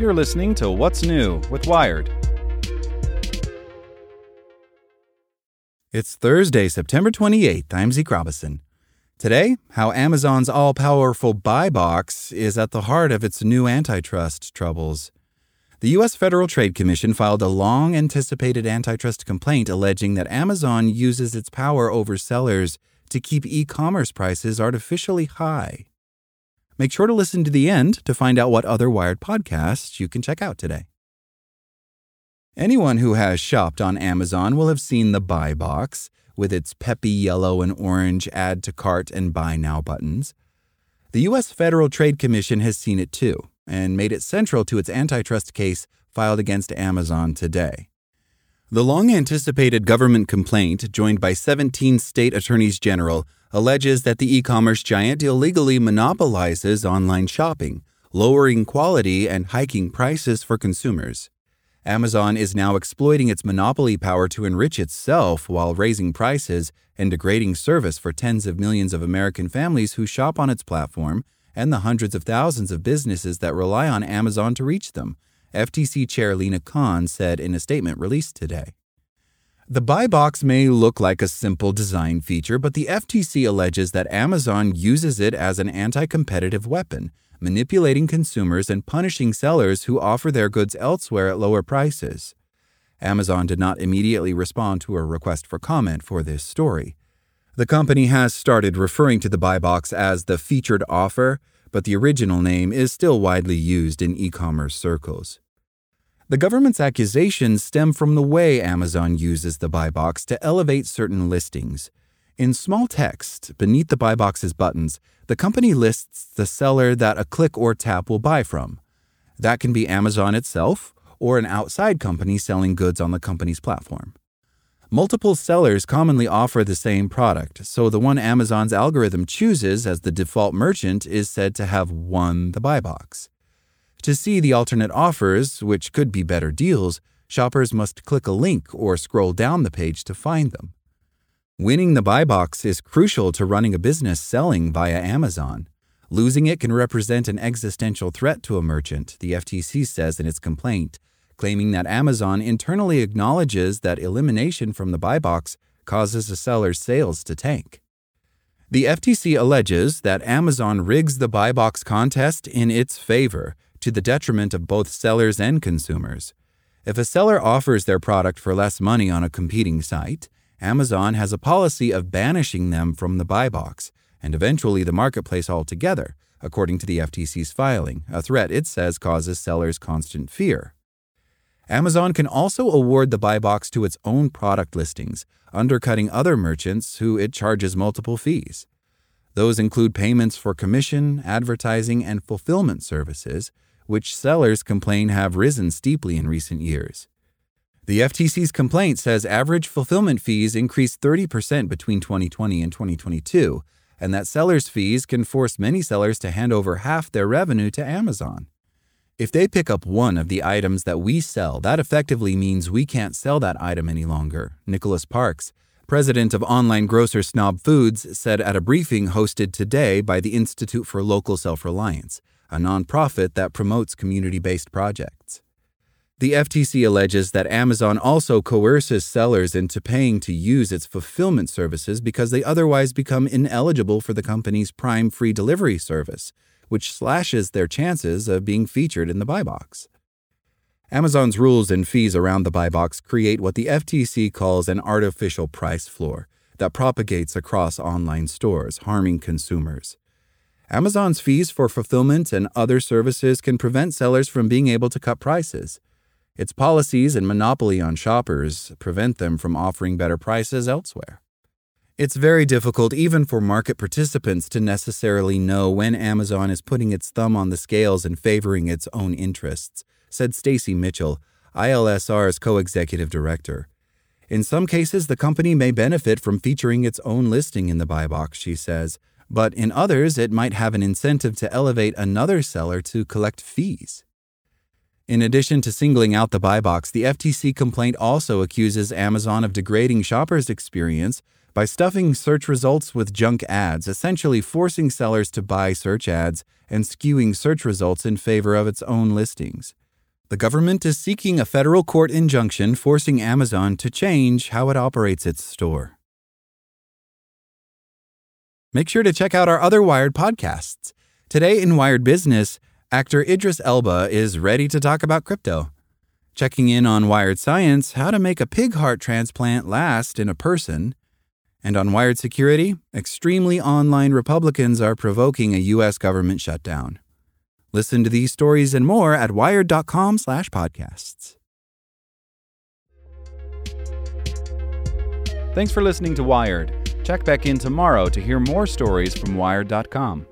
You're listening to What's New with Wired. It's Thursday, September 28th. I'm Zeke Robison. Today, how Amazon's all powerful buy box is at the heart of its new antitrust troubles. The U.S. Federal Trade Commission filed a long anticipated antitrust complaint alleging that Amazon uses its power over sellers to keep e commerce prices artificially high. Make sure to listen to the end to find out what other Wired podcasts you can check out today. Anyone who has shopped on Amazon will have seen the buy box with its peppy yellow and orange add to cart and buy now buttons. The U.S. Federal Trade Commission has seen it too and made it central to its antitrust case filed against Amazon today. The long anticipated government complaint, joined by 17 state attorneys general, alleges that the e commerce giant illegally monopolizes online shopping, lowering quality and hiking prices for consumers. Amazon is now exploiting its monopoly power to enrich itself while raising prices and degrading service for tens of millions of American families who shop on its platform and the hundreds of thousands of businesses that rely on Amazon to reach them, FTC Chair Lina Khan said in a statement released today. The buy box may look like a simple design feature, but the FTC alleges that Amazon uses it as an anti competitive weapon manipulating consumers and punishing sellers who offer their goods elsewhere at lower prices. Amazon did not immediately respond to a request for comment for this story. The company has started referring to the buy box as the featured offer, but the original name is still widely used in e commerce circles. The government's accusations stem from the way Amazon uses the buy box to elevate certain listings. In small text, beneath the buy box's buttons, the company lists the seller that a click or tap will buy from. That can be Amazon itself or an outside company selling goods on the company's platform. Multiple sellers commonly offer the same product, so the one Amazon's algorithm chooses as the default merchant is said to have won the buy box. To see the alternate offers, which could be better deals, shoppers must click a link or scroll down the page to find them. Winning the buy box is crucial to running a business selling via Amazon. Losing it can represent an existential threat to a merchant, the FTC says in its complaint, claiming that Amazon internally acknowledges that elimination from the buy box causes a seller's sales to tank. The FTC alleges that Amazon rigs the buy box contest in its favor to the detriment of both sellers and consumers. If a seller offers their product for less money on a competing site, Amazon has a policy of banishing them from the buy box and eventually the marketplace altogether, according to the FTC's filing, a threat it says causes sellers constant fear. Amazon can also award the buy box to its own product listings, undercutting other merchants who it charges multiple fees. Those include payments for commission, advertising, and fulfillment services, which sellers complain have risen steeply in recent years. The FTC's complaint says average fulfillment fees increased 30% between 2020 and 2022, and that sellers' fees can force many sellers to hand over half their revenue to Amazon. If they pick up one of the items that we sell, that effectively means we can't sell that item any longer, Nicholas Parks, president of online grocer Snob Foods, said at a briefing hosted today by the Institute for Local Self Reliance, a nonprofit that promotes community based projects. The FTC alleges that Amazon also coerces sellers into paying to use its fulfillment services because they otherwise become ineligible for the company's Prime free delivery service, which slashes their chances of being featured in the buy box. Amazon's rules and fees around the buy box create what the FTC calls an artificial price floor that propagates across online stores, harming consumers. Amazon's fees for fulfillment and other services can prevent sellers from being able to cut prices. Its policies and monopoly on shoppers prevent them from offering better prices elsewhere. It's very difficult, even for market participants, to necessarily know when Amazon is putting its thumb on the scales and favoring its own interests, said Stacy Mitchell, ILSR's co executive director. In some cases, the company may benefit from featuring its own listing in the buy box, she says, but in others, it might have an incentive to elevate another seller to collect fees. In addition to singling out the buy box, the FTC complaint also accuses Amazon of degrading shoppers' experience by stuffing search results with junk ads, essentially forcing sellers to buy search ads and skewing search results in favor of its own listings. The government is seeking a federal court injunction forcing Amazon to change how it operates its store. Make sure to check out our other Wired podcasts. Today in Wired Business, actor Idris Elba is ready to talk about crypto. Checking in on Wired Science, how to make a pig heart transplant last in a person. And on Wired Security, extremely online Republicans are provoking a U.S. government shutdown. Listen to these stories and more at wired.com/podcasts. Thanks for listening to Wired. Check back in tomorrow to hear more stories from Wired.com.